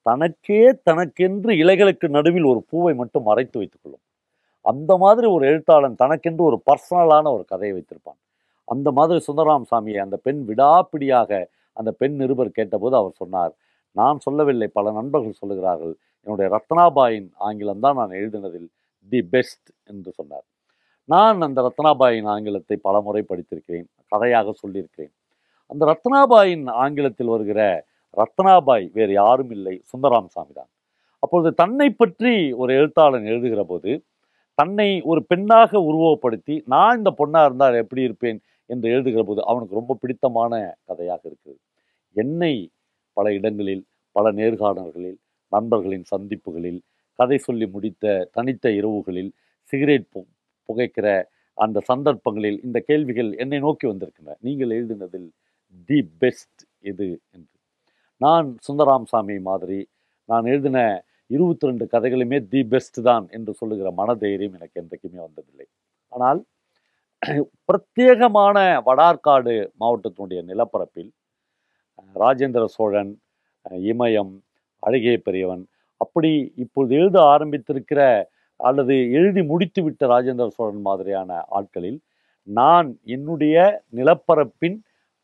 தனக்கே தனக்கென்று இலைகளுக்கு நடுவில் ஒரு பூவை மட்டும் மறைத்து வைத்துக்கொள்ளும் அந்த மாதிரி ஒரு எழுத்தாளன் தனக்கென்று ஒரு பர்சனலான ஒரு கதையை வைத்திருப்பான். அந்த மாதிரி சுந்தரராம் சாமியை அந்த பெண் விடாப்பிடியாக அந்த பெண் நிருபர் கேட்டபோது அவர் சொன்னார் நான் சொல்லவில்லை பல நண்பர்கள் சொல்லுகிறார்கள். என்னுடைய ரத்னாபாயின் ஆங்கிலம் தான் நான் எழுதினதில் தி பெஸ்ட் என்று சொன்னார். நான் அந்த ரத்னாபாயின் ஆங்கிலத்தை பல முறை படித்திருக்கிறேன் கதையாக சொல்லியிருக்கிறேன். அந்த ரத்னாபாயின் ஆங்கிலத்தில் வருகிற ரத்னாபாய் வேறு யாரும் இல்லை சுந்தராம் சாமி தான். அப்பொழுது தன்னை பற்றி ஒரு எழுத்தாளன் எழுதுகிற போது தன்னை ஒரு பெண்ணாக உருவப்படுத்தி நான் இந்த பொண்ணாக இருந்தால் எப்படி இருப்பேன்? என்று எழுதுகிற போது அவனுக்கு ரொம்ப பிடித்தமான கதையாக இருக்குது என்னை பல இடங்களில் பல நேர்காணல்களில் நண்பர்களின் சந்திப்புகளில் கதை சொல்லி முடித்த தனித்த இரவுகளில் சிகரெட் பு புகைக்கிற அந்த சந்தர்ப்பங்களில் இந்த கேள்விகள் என்னை நோக்கி வந்திருக்கின்றன. நீங்கள் எழுதினதில் தி பெஸ்ட் எது என்று. நான் சுந்தராம் சாமி மாதிரி நான் எழுதின இருபத்தி ரெண்டு கதைகளுமே தி பெஸ்ட் தான் என்று சொல்லுகிற மனதைரியம் எனக்கு என்றைக்குமே வந்ததில்லை. ஆனால் பிரத்யேகமான வடார்காடு மாவட்டத்தினுடைய நிலப்பரப்பில் ராஜேந்திர சோழன் இமயம் அழகிய பெரியவன் அப்படி இப்பொழுது எழுத ஆரம்பித்திருக்கிற அல்லது எழுதி முடித்து விட்ட ராஜேந்திர சோழன் மாதிரியான ஆட்களில் நான் என்னுடைய நிலப்பரப்பின்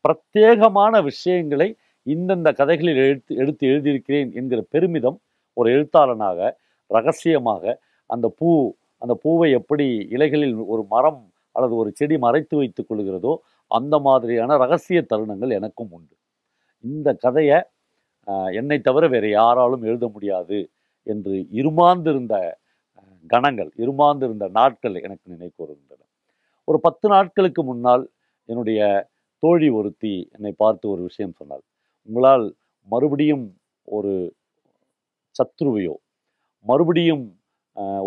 பிரத்யேகமான விஷயங்களை இந்தந்த கதைகளில் எடுத்து எடுத்து எழுதியிருக்கிறேன் என்கிற பெருமிதம் ஒரு எழுத்தாளனாக ரகசியமாக அந்த பூ அந்த பூவை எப்படி இலைகளில் ஒரு மரம் அல்லது ஒரு செடி மறைத்து வைத்துக் கொள்கிறதோ அந்த மாதிரியான ரகசிய தருணங்கள் எனக்கும் உண்டு. இந்த கதையை என்னை தவிர வேறு யாராலும் எழுத முடியாது என்று இருமாந்திருந்த கணங்கள் இருமாந்திருந்த நாட்கள் எனக்கு நினைவு வருகின்றன ஒரு பத்து நாட்களுக்கு முன்னால் என்னுடைய தோழி ஒருத்தி என்னை பார்த்து ஒரு விஷயம் சொன்னாள். உங்களால் மறுபடியும் ஒரு சத்ருவையோ மறுபடியும்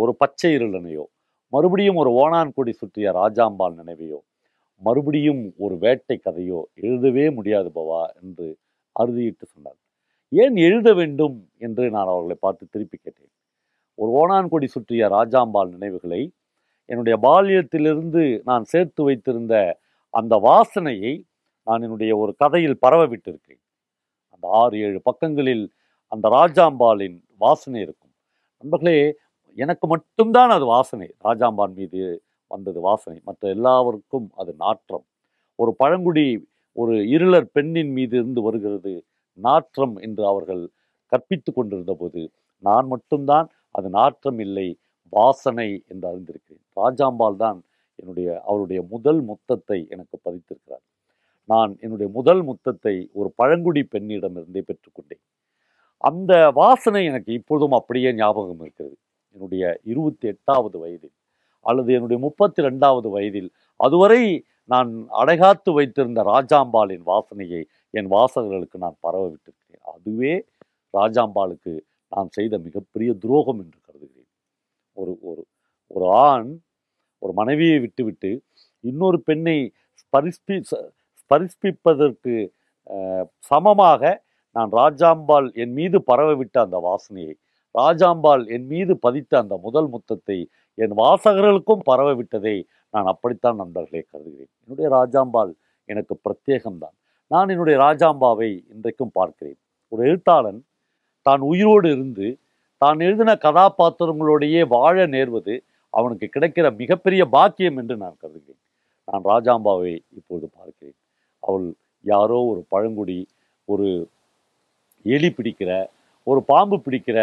ஒரு பச்சை இருளனையோ மறுபடியும் ஒரு ஓணான்குடி சுற்றிய ராஜாம்பாள் நினைவையோ மறுபடியும் ஒரு வேட்டை கதையோ எழுதவே முடியாது பவா என்று அறுதியிட்டு சொன்னார் ஏன் எழுத வேண்டும் என்று நான் அவர்களை பார்த்து திருப்பி கேட்டேன். ஒரு ஓணான்குடி சுற்றிய ராஜாம்பாள் நினைவுகளை என்னுடைய பால்யத்திலிருந்து நான் சேர்த்து வைத்திருந்த அந்த வாசனையை நான் என்னுடைய ஒரு கதையில் பரவ விட்டிருக்கேன் அந்த ஆறு ஏழு பக்கங்களில் அந்த ராஜாம்பாளின் வாசனை இருக்கும். நண்பர்களே எனக்கு மட்டும்தான் அது வாசனை. ராஜாம்பான் மீது வந்தது வாசனை. மற்ற எல்லாருக்கும் அது நாற்றம். ஒரு பழங்குடி ஒரு இருளர் பெண்ணின் மீது இருந்து வருகிறது நாற்றம் என்று அவர்கள் கற்பித்து கொண்டிருந்த போது நான் மட்டும்தான் அது நாற்றம் இல்லை வாசனை என்று அறிந்திருக்கிறேன். ராஜாம்பால் தான் என்னுடைய அவருடைய முதல் முத்தத்தை எனக்கு பதித்திருக்கிறார். நான் என்னுடைய முதல் முத்தத்தை ஒரு பழங்குடி பெண்ணிடமிருந்தே பெற்றுக்கொண்டேன். அந்த வாசனை எனக்கு இப்பொழுதும் அப்படியே ஞாபகம் இருக்கிறது. என்னுடைய இருபத்தி எட்டாவது வயதில் அல்லது என்னுடைய முப்பத்தி ரெண்டாவது வயதில். அதுவரை நான் அடைகாத்து வைத்திருந்த ராஜாம்பாளின் வாசனையை என் வாசகர்களுக்கு நான் பரவ விட்டிருக்கிறேன் அதுவே ராஜாம்பாளுக்கு நான் செய்த மிகப்பெரிய துரோகம் என்று கருதுகிறேன். ஒரு ஒரு ஒரு ஆண் ஒரு மனைவியை விட்டுவிட்டு இன்னொரு பெண்ணை ஸ்பரிஸ்பி ஸ்பரிஸ்பிப்பதற்கு சமமாக நான் ராஜாம்பாள் என் மீது பரவவிட்ட அந்த வாசனையை ராஜாம்பாள் என் மீது பதித்த அந்த முதல் முத்தத்தை என் வாசகர்களுக்கும் பரவ விட்டதை நான் அப்படித்தான் நண்பர்களே கருதுகிறேன். என்னுடைய ராஜாம்பாள் எனக்கு பிரத்யேகம்தான். நான் என்னுடைய ராஜாம்பாவை இன்றைக்கும் பார்க்கிறேன். ஒரு எழுத்தாளன் தான் உயிரோடு இருந்து தான் எழுதின கதாபாத்திரங்களோடையே வாழ நேர்வது அவனுக்கு கிடைக்கிற மிகப்பெரிய பாக்கியம் என்று நான் கருதுகிறேன். நான் ராஜாம்பாவை இப்பொழுது பார்க்கிறேன். அவள் யாரோ ஒரு பழங்குடி ஒரு எலி பிடிக்கிற ஒரு பாம்பு பிடிக்கிற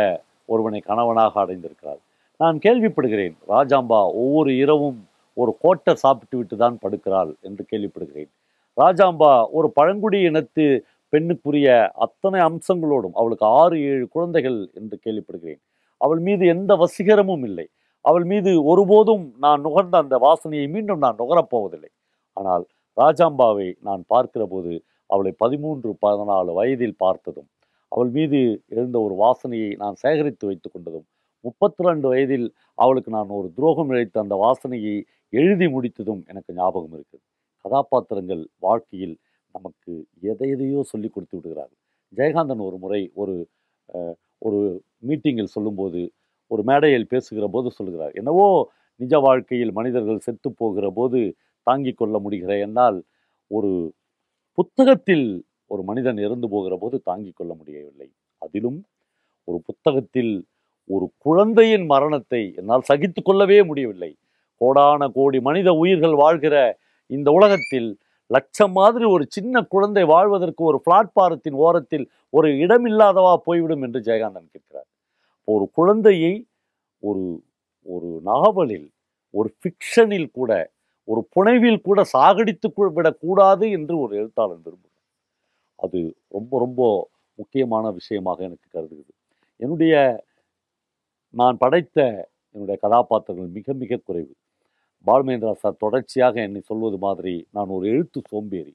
ஒருவனை கணவனாக அடைந்திருக்கிறாள் நான் கேள்விப்படுகிறேன் ராஜாம்பா ஒவ்வொரு இரவும் ஒரு கோட்டை சாப்பிட்டு விட்டு தான் படுக்கிறாள் என்று கேள்விப்படுகிறேன். ராஜாம்பா ஒரு பழங்குடி இனத்து பெண்ணுக்குரிய அத்தனை அம்சங்களோடும் அவளுக்கு ஆறு ஏழு குழந்தைகள் என்று கேள்விப்படுகிறேன். அவள் மீது எந்த வசீகரமும் இல்லை. அவள் மீது ஒருபோதும் நான் நுகர்ந்த அந்த வாசனையை மீண்டும் நான் நுகரப் போவதில்லை ஆனால் ராஜாம்பாவை நான் பார்க்கிற போது அவளை பதிமூன்று பதினாலு வயதில் பார்த்ததும் அவள் மீது எழுந்த ஒரு வாசனையை நான் சேகரித்து வைத்து கொண்டதும் முப்பத்தி ரெண்டு வயதில் அவளுக்கு நான் ஒரு துரோகம் இழைத்த அந்த வாசனையை எழுதி முடித்ததும் எனக்கு ஞாபகம் இருக்குது கதாபாத்திரங்கள் வாழ்க்கையில் நமக்கு எதை எதையோ சொல்லி கொடுத்து விடுகிறார்கள். ஜெயகாந்தன் ஒரு முறை ஒரு ஒரு மீட்டிங்கில் சொல்லும்போது ஒரு மேடையில் பேசுகிற போது சொல்கிறார் என்னவோ நிஜ வாழ்க்கையில் மனிதர்கள் செத்து போகிற போது தாங்கிக் கொள்ள முடிகிற என்னால் ஒரு புத்தகத்தில் ஒரு மனிதன் இறந்து போகிற போது தாங்கிக் கொள்ள முடியவில்லை. அதிலும் ஒரு புத்தகத்தில் ஒரு குழந்தையின் மரணத்தை என்னால் சகித்து கொள்ளவே முடியவில்லை. கோடான கோடி மனித உயிர்கள் வாழ்கிற இந்த உலகத்தில் லட்சம் மாதிரி ஒரு சின்ன குழந்தை வாழ்வதற்கு ஒரு பிளாட்பாரத்தின் ஓரத்தில் ஒரு இடமில்லாதவா போய்விடும் என்று ஜெயகாந்தன் கேட்கிறார். ஒரு குழந்தையை ஒரு ஒரு நாவலில் ஒரு ஃபிக்ஷனில் கூட ஒரு புனைவில் கூட சாகடித்து விடக்கூடாது என்று ஒரு எழுத்தாளன் விரும்புகிறார். அது ரொம்ப ரொம்ப முக்கியமான விஷயமாக எனக்கு கருதுகிறது. என்னுடைய நான் படைத்த என்னுடைய கதாபாத்திரங்கள் மிக மிக குறைவு. பால்மேந்திரா சார் தொடர்ச்சியாக என்னை சொல்வது மாதிரி நான் ஒரு எழுத்து சோம்பேறி.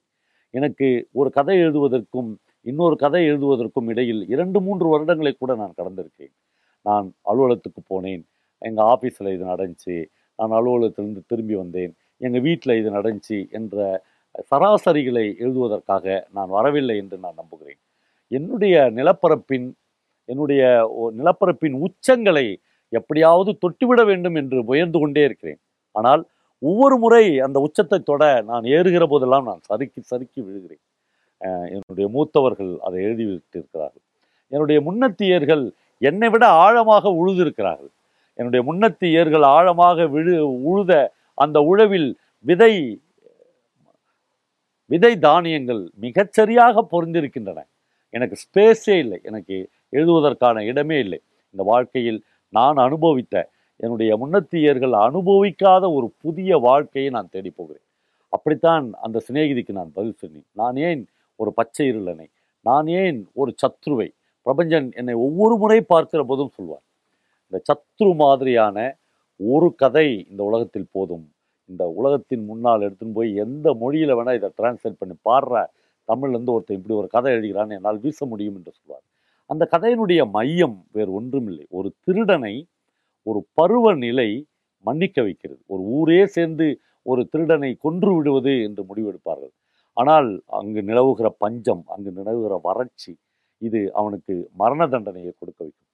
எனக்கு ஒரு கதை எழுதுவதற்கும் இன்னொரு கதை எழுதுவதற்கும் இடையில் இரண்டு மூன்று வருடங்களை கூட நான் கடந்திருக்கேன் நான் அலுவலகத்துக்கு போனேன். எங்கள் ஆஃபீஸில் இது நடந்துச்சு. நான் அலுவலகத்திலிருந்து திரும்பி வந்தேன். எங்கள் வீட்டில் இது நடந்துச்சு என்ற சராசரிகளை எழுதுவதற்காக நான் வரவில்லை என்று நான் நம்புகிறேன். என்னுடைய நிலப்பரப்பின் என்னுடைய நிலப்பரப்பின் உச்சங்களை எப்படியாவது தொட்டுவிட வேண்டும் என்று முயன்று கொண்டே இருக்கிறேன். ஆனால் ஒவ்வொரு முறை அந்த உச்சத்தை தொட நான் ஏறுகிற போதெல்லாம் நான் சறுக்கி சறுக்கி விழுகிறேன். என்னுடைய மூத்தவர்கள் அதை எழுதி விட்டிருக்கிறார்கள் என்னுடைய முன்னத்தியர்கள் என்னை விட ஆழமாக உழுதிருக்கிறார்கள். என்னுடைய முன்னத்தியர்கள் ஆழமாக விழு உழுத அந்த உழவில் விதை விதை தானியங்கள் மிகச்சரியாக பொருந்திருக்கின்றன. எனக்கு ஸ்பேஸே இல்லை. எனக்கு எழுதுவதற்கான இடமே இல்லை. இந்த வாழ்க்கையில் நான் அனுபவித்த என்னுடைய முன்னத்தியர்கள் அனுபவிக்காத ஒரு புதிய வாழ்க்கையை நான் தேடி போகிறேன். அப்படித்தான் அந்த சிநேகிதிக்கு நான் பதில் சொன்னேன். நான் ஏன் ஒரு பச்சை இருளனை? நான் ஏன் ஒரு சத்ருவை? பிரபஞ்சன் என்னை ஒவ்வொரு முறை பார்க்கிற போதும் சொல்வார். இந்த சத்ரு மாதிரியான ஒரு கதை இந்த உலகத்தில் போதும். இந்த உலகத்தின் முன்னால் எடுத்துன்னு போய் எந்த மொழியில் வேணால் இதை டிரான்ஸ்லேட் பண்ணி பாடுற தமிழ்லேருந்து ஒருத்தன் இப்படி ஒரு கதை எழுதுகிறான்னு என்னால் வீச முடியும் என்று சொல்வார். அந்த கதையினுடைய மையம் வேறு ஒன்றுமில்லை. ஒரு திருடனை ஒரு பருவநிலை மன்னிக்க வைக்கிறது. ஒரு ஊரே சேர்ந்து ஒரு திருடனை கொன்று விடுவது என்று முடிவெடுப்பார்கள். ஆனால் அங்கு நிலவுகிற பஞ்சம் அங்கு நிலவுகிற வறட்சி இது அவனுக்கு மரண தண்டனையை கொடுக்க வைக்கும்.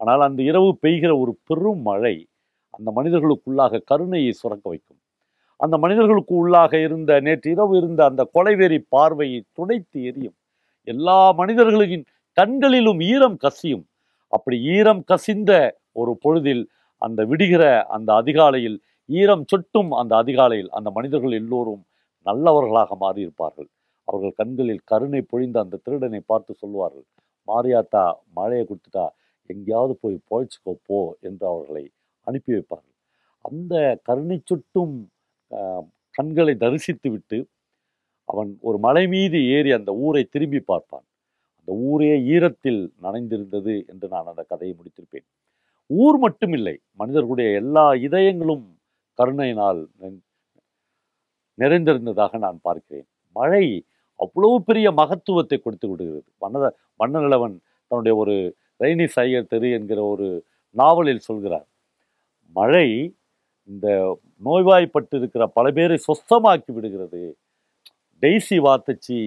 ஆனால் அந்த இரவு பெய்கிற ஒரு பெரும் மழை அந்த மனிதர்களுக்குள்ளாக கருணையை சுரக்க வைக்கும். அந்த மனிதர்களுக்கு உள்ளாக இருந்த நேற்று இரவு இருந்த அந்த கொலைவெறி பார்வையை துடைத்து எரியும் எல்லா மனிதர்களின் கண்களிலும் ஈரம் கசியும். அப்படி ஈரம் கசிந்த ஒரு பொழுதில் அந்த விடுகிற அந்த அதிகாலையில் ஈரம் சொட்டும் அந்த அதிகாலையில் அந்த மனிதர்கள் எல்லோரும் நல்லவர்களாக மாறியிருப்பார்கள். அவர்கள் கண்களில் கருணை பொழிந்த அந்த திருடனை பார்த்து சொல்வார்கள் மாரியாத்தா மழையை கொடுத்துட்டா எங்கேயாவது போய் பொழைச்சிக்கோ போ என்று அவர்களை அனுப்பி வைப்பார்கள். அந்த கருணை சுட்டும் கண்களை தரிசித்து விட்டு அவன் ஒரு மலை மீது ஏறி அந்த ஊரை திரும்பி பார்ப்பான். அந்த ஊரே ஈரத்தில் நனைந்திருந்தது என்று நான் அந்த கதையை முடித்திருப்பேன். ஊர் மட்டுமில்லை மனிதர்களுடைய எல்லா இதயங்களும் கருணையினால் நிறைந்திருந்ததாக நான் பார்க்கிறேன். மழை அவ்வளவு பெரிய மகத்துவத்தை கொடுத்து விடுகிறது. மன்னத மன்னநிலவன் தன்னுடைய ஒரு ரெய்னி சையர் தெரு என்கிற ஒரு நாவலில் சொல்கிறார் மழை இந்த நோய்வாய்ப்பட்டு இருக்கிற பல பேரை சொஸ்தமாக்கி விடுகிறது. டெய்ஸி வாத்தச்சி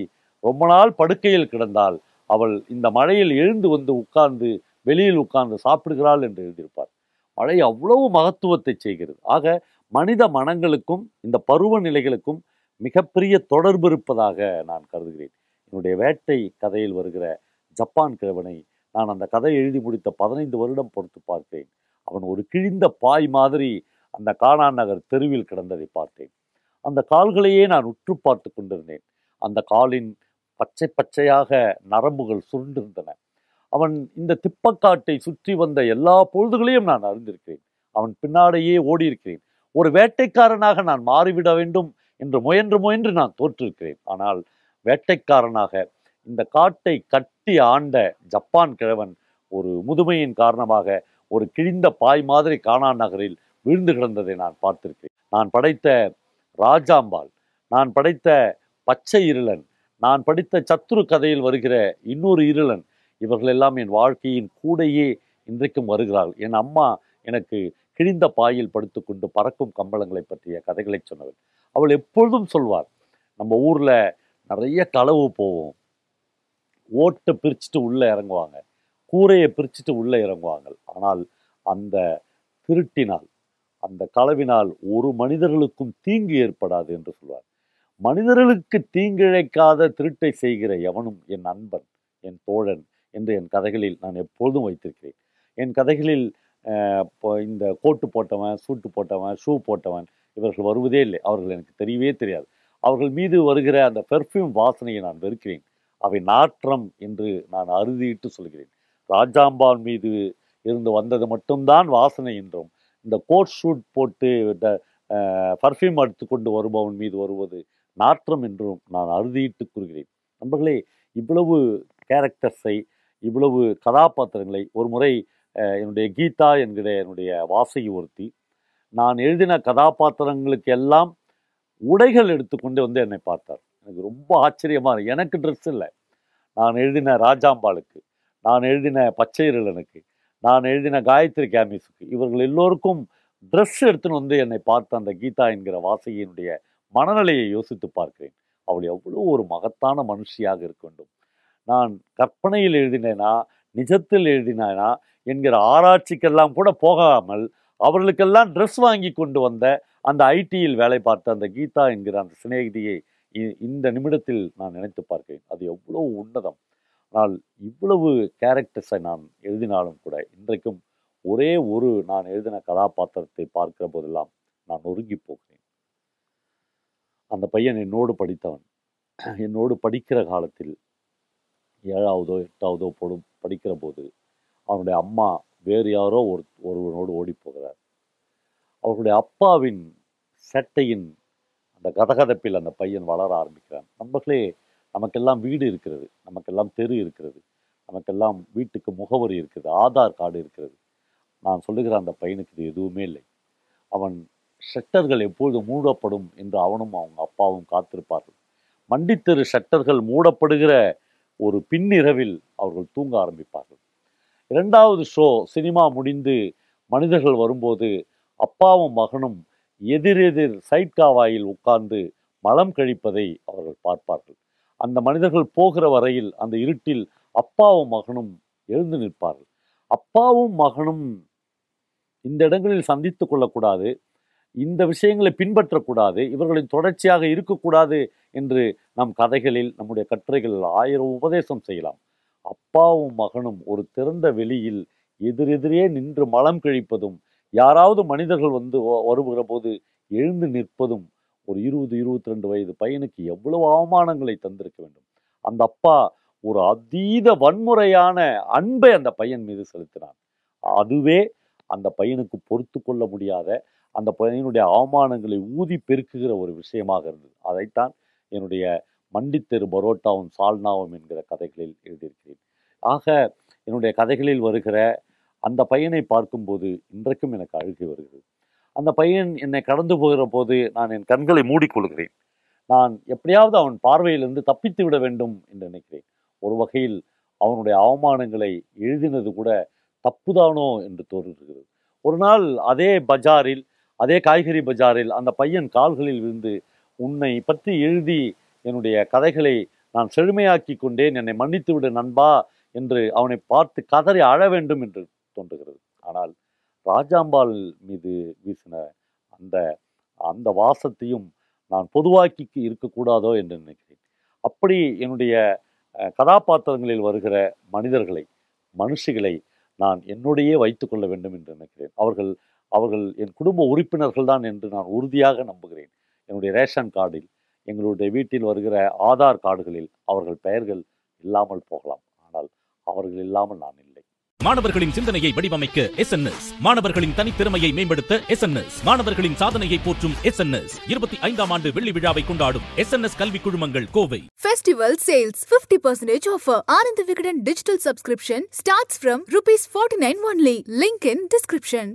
ரொம்ப நாள் படுக்கையில் கிடந்தால் அவள் இந்த மழையில் எழுந்து வந்து உட்கார்ந்து வெளியில் உட்கார்ந்து சாப்பிடுகிறாள் என்று எழுதியிருப்பார். மழை அவ்வளவு மகத்துவத்தை செய்கிறது. ஆக மனித மனங்களுக்கும் இந்த பருவநிலைகளுக்கும் மிகப்பெரிய தொடர்பு இருப்பதாக நான் கருதுகிறேன். என்னுடைய வேட்டை கதையில் வருகிற ஜப்பான் கிழவனை நான் அந்த கதை எழுதி முடித்த பதினைந்து வருடம் பொறுத்து பார்க்கிறேன். அவன் ஒரு கிழிந்த பாய் மாதிரி அந்த கானான் நகர் தெருவில் கிடந்ததை பார்த்தேன். அந்த கால்களையே நான் உற்று பார்த்து கொண்டிருந்தேன். அந்த காலின் பச்சை பச்சையாக நரம்புகள் சுருண்டிருந்தன. அவன் இந்த திப்பக்காட்டை சுற்றி வந்த எல்லா பொழுதுகளையும் நான் அறிந்திருக்கிறேன். அவன் பின்னாலேயே ஓடியிருக்கிறேன். ஒரு வேட்டைக்காரனாக நான் மாறிவிட வேண்டும் என்று முயன்று முயன்று நான் தோற்றிருக்கிறேன். ஆனால் வேட்டைக்காரனாக இந்த காட்டை கட்டி ஆண்ட ஜப்பான் கிழவன் ஒரு முதுமையின் காரணமாக ஒரு கிழிந்த பாய் மாதிரி கானான் நகரில் வீழ்ந்து கிடந்ததை நான் பார்த்திருக்கிறேன் நான் படைத்த ராஜாம்பாள் நான் படைத்த பச்சை இருளன் நான் படித்த சத்துரு கதையில் வருகிற இன்னொரு இருளன் இவர்கள் எல்லாம் என் வாழ்க்கையின் கூடையே இன்றைக்கும் வருகிறார்கள். என் அம்மா எனக்கு கிழிந்த பாயில் படுத்துக்கொண்டு பறக்கும் கம்பளங்களை பற்றிய கதைகளை சொன்னவள். அவள் எப்பொழுதும் சொல்வார் நம்ம ஊரில் நிறைய களவு போவோம். ஓட்டை பிரிச்சுட்டு உள்ளே இறங்குவாங்க. கூரையை பிரிச்சுட்டு உள்ளே இறங்குவாங்க. ஆனால் அந்த திருட்டினால் அந்த களவினால் ஒரு மனிதர்களுக்கும் தீங்கு ஏற்படாது என்று சொல்வார். மனிதர்களுக்கு தீங்கிழைக்காத திருட்டை செய்கிற எவனும் என் நண்பன் என் தோழன் என்று என் கதைகளில் நான் எப்பொழுதும் வைத்திருக்கிறேன். என் கதைகளில் இப்போ இந்த கோட்டு போட்டவன் சூட்டு போட்டவன் ஷூ போட்டவன் இவர்கள் வருவதே இல்லை. அவர்கள் எனக்கு தெரியவே தெரியாது. அவர்கள் மீது வருகிற அந்த பெர்ஃப்யூம் வாசனையை நான் வெறுக்கிறேன். அவை நாற்றம் என்று நான் அறுதியிட்டு சொல்கிறேன். ராஜாம்பான் மீது இருந்து வந்தது மட்டும்தான் வாசனை என்றும் இந்த கோட் ஷூட் போட்டு பர்ஃப்யூம் எடுத்துக்கொண்டு வருபவன் மீது வருவது நாற்றம் என்றும் நான் அறுதியிட்டு கூறுகிறேன். நண்பர்களே இவ்வளவு கேரக்டர்ஸை இவ்வளவு கதாபாத்திரங்களை ஒரு முறை என்னுடைய கீதா என்கிற என்னுடைய வாசகி ஒருத்தி நான் எழுதின கதாபாத்திரங்களுக்கு எல்லாம் உடைகள் எடுத்துக்கொண்டு வந்து என்னை பார்த்தார். எனக்கு ரொம்ப ஆச்சரியமாக எனக்கு ட்ரெஸ் இல்லை. நான் எழுதின ராஜாம்பாளுக்கு நான் எழுதின பச்சையரலனுக்கு நான் எழுதின காயத்ரி கேமிஸுக்கு. இவர்கள் எல்லோருக்கும் ட்ரெஸ் எடுத்துன்னு வந்து என்னை பார்த்த அந்த கீதா என்கிற வாசகியினுடைய மனநிலையை யோசித்து பார்க்கிறேன். அவள் எவ்வளோ ஒரு மகத்தான மனுஷியாக இருக்க வேண்டும். நான் கற்பனையில் எழுதினேனா நிஜத்தில் எழுதினேனா என்கிற ஆராய்ச்சிக்கெல்லாம் கூட போகாமல் அவர்களுக்கெல்லாம் ட்ரெஸ் வாங்கி கொண்டு வந்த அந்த ஐடியில் வேலை பார்த்த அந்த கீதா என்கிற அந்த சிநேகிதியை இ- இந்த நிமிடத்தில் நான் நினைத்து பார்க்கிறேன். அது எவ்வளோ உன்னதம். ஆனால் இவ்வளவு கேரக்டர்ஸை நான் எழுதினாலும் கூட இன்றைக்கும் ஒரே ஒரு நான் எழுதின கதாபாத்திரத்தை பார்க்கிற போதெல்லாம் நான் ஒருங்கி போகிறேன். அந்த பையன் என்னோடு படித்தவன். என்னோடு படிக்கிற காலத்தில் ஏழாவதோ எட்டாவதோ போடும் படிக்கிற போது அவனுடைய அம்மா வேறு யாரோ ஒரு ஒருவனோடு ஓடி போகிறார் அவர்களுடைய அப்பாவின் சட்டையின் அந்த கதகதப்பில் அந்த பையன் வளர ஆரம்பிக்கிறான். நம்மளே நமக்கெல்லாம் வீடு இருக்கிறது நமக்கெல்லாம் தெரு இருக்கிறது நமக்கெல்லாம் வீட்டுக்கு முகவரி இருக்கிறது ஆதார் கார்டு இருக்கிறது. நான் சொல்லுகிற அந்த பையனுக்கு இது எதுவுமே இல்லை. அவன் ஷட்டர்கள் எப்பொழுது மூடப்படும் என்று அவனும் அவங்க அப்பாவும் காத்திருப்பார்கள். மண்டித்தெரு ஷட்டர்கள் மூடப்படுகிற ஒரு பின்னிரவில் அவர்கள் தூங்க ஆரம்பிப்பார்கள். இரண்டாவது ஷோ சினிமா முடிந்து மனிதர்கள் வரும்போது அப்பாவும் மகனும் எதிரெதிர் சைட்காவாயில் உட்கார்ந்து மலம் கழிப்பதை அவர்கள் பார்ப்பார்கள். அந்த மனிதர்கள் போகிற வரையில் அந்த இருட்டில் அப்பாவும் மகனும் எழுந்து நிற்பார்கள். அப்பாவும் மகனும் இந்த இடங்களில் சந்தித்து கொள்ளக்கூடாது. இந்த விஷயங்களை பின்பற்றக்கூடாது. இவர்களின் தொடர்ச்சியாக இருக்கக்கூடாது என்று நம் கதைகளில் நம்முடைய கட்டுரைகளில் ஆயிரம் உபதேசம் செய்யலாம். அப்பாவும் மகனும் ஒரு திறந்த வெளியில் எதிரெதிரே நின்று மலம் கழிப்பதும் யாராவது மனிதர்கள் வந்து வருகிற போது எழுந்து நிற்பதும் ஒரு இருபது இருபத்தி ரெண்டு வயது பையனுக்கு எவ்வளவு அவமானங்களை தந்திருக்க வேண்டும். அந்த அப்பா ஒரு அதீத வன்முறையான அன்பை அந்த பையன் மீது செலுத்தினான். அதுவே அந்த பையனுக்கு பொறுத்து கொள்ள முடியாத அந்த பையனுடைய அவமானங்களை ஊதி பெருக்குகிற ஒரு விஷயமாக இருந்தது. அதைத்தான் என்னுடைய மண்டித்தெரு பரோட்டாவும் சால்னாவும் என்கிற கதைகளில் எழுதியிருக்கிறேன். ஆக என்னுடைய கதைகளில் வருகிற அந்த பையனை பார்க்கும்போது இன்றைக்கும் எனக்கு அழுகி வருகிறது. அந்த பையன் என்னை கடந்து போகிற போது நான் என் கண்களை மூடிக்கொள்கிறேன். நான் எப்படியாவது அவன் பார்வையிலிருந்து தப்பித்து விட வேண்டும் என்று நினைக்கிறேன். ஒரு வகையில் அவனுடைய அவமானங்களை எழுதினது கூட தப்புதானோ என்று தோன்றுகிறது. ஒரு நாள் அதே பஜாரில் அதே காய்கறி பஜாரில் அந்த பையன் கால்களில் விழுந்து உன்னை பற்றி எழுதி என்னுடைய கதைகளை நான் செழுமையாக்கி கொண்டேன் என்னை மன்னித்து விடு நண்பா என்று அவனை பார்த்து கதறி அழ வேண்டும் என்று தோன்றுகிறது. ஆனால் ராஜாம்பாள் மீது வீசின அந்த அந்த வாசத்தையும் நான் பொதுவாக்கி இருக்கக்கூடாதோ என்று நினைக்கிறேன். அப்படி என்னுடைய கதாபாத்திரங்களில் வருகிற மனிதர்களை மனுஷிகளை நான் என்னுடையே வைத்துக்கொள்ள வேண்டும் என்று நினைக்கிறேன். அவர்கள் அவர்கள் என் குடும்ப உறுப்பினர்கள் தான் என்று நான் உறுதியாக நம்புகிறேன். என்னுடைய ரேஷன் கார்டில் எங்களுடைய வீட்டில் வருகிற ஆதார் கார்டுகளில் அவர்கள் பெயர்கள் இல்லாமல் போகலாம். ஆனால் அவர்கள் இல்லாமல் நான் மாணவர்களின் சிந்தனையை வடிவமைக்க எஸ் என் எஸ் மாணவர்களின் தனித்திறமையை மேம்படுத்த எஸ் என் எஸ் மாணவர்களின் சாதனையை போற்றும் எஸ் என் எஸ் இருபத்தி ஐந்தாம் ஆண்டு வெள்ளி விழாவை கொண்டாடும் எஸ் என் எஸ் கல்வி குழுமங்கள் Kovai. Festival sales fifty percentage offer Ananda Vikatan digital subscription starts from rupees forty nine only link in description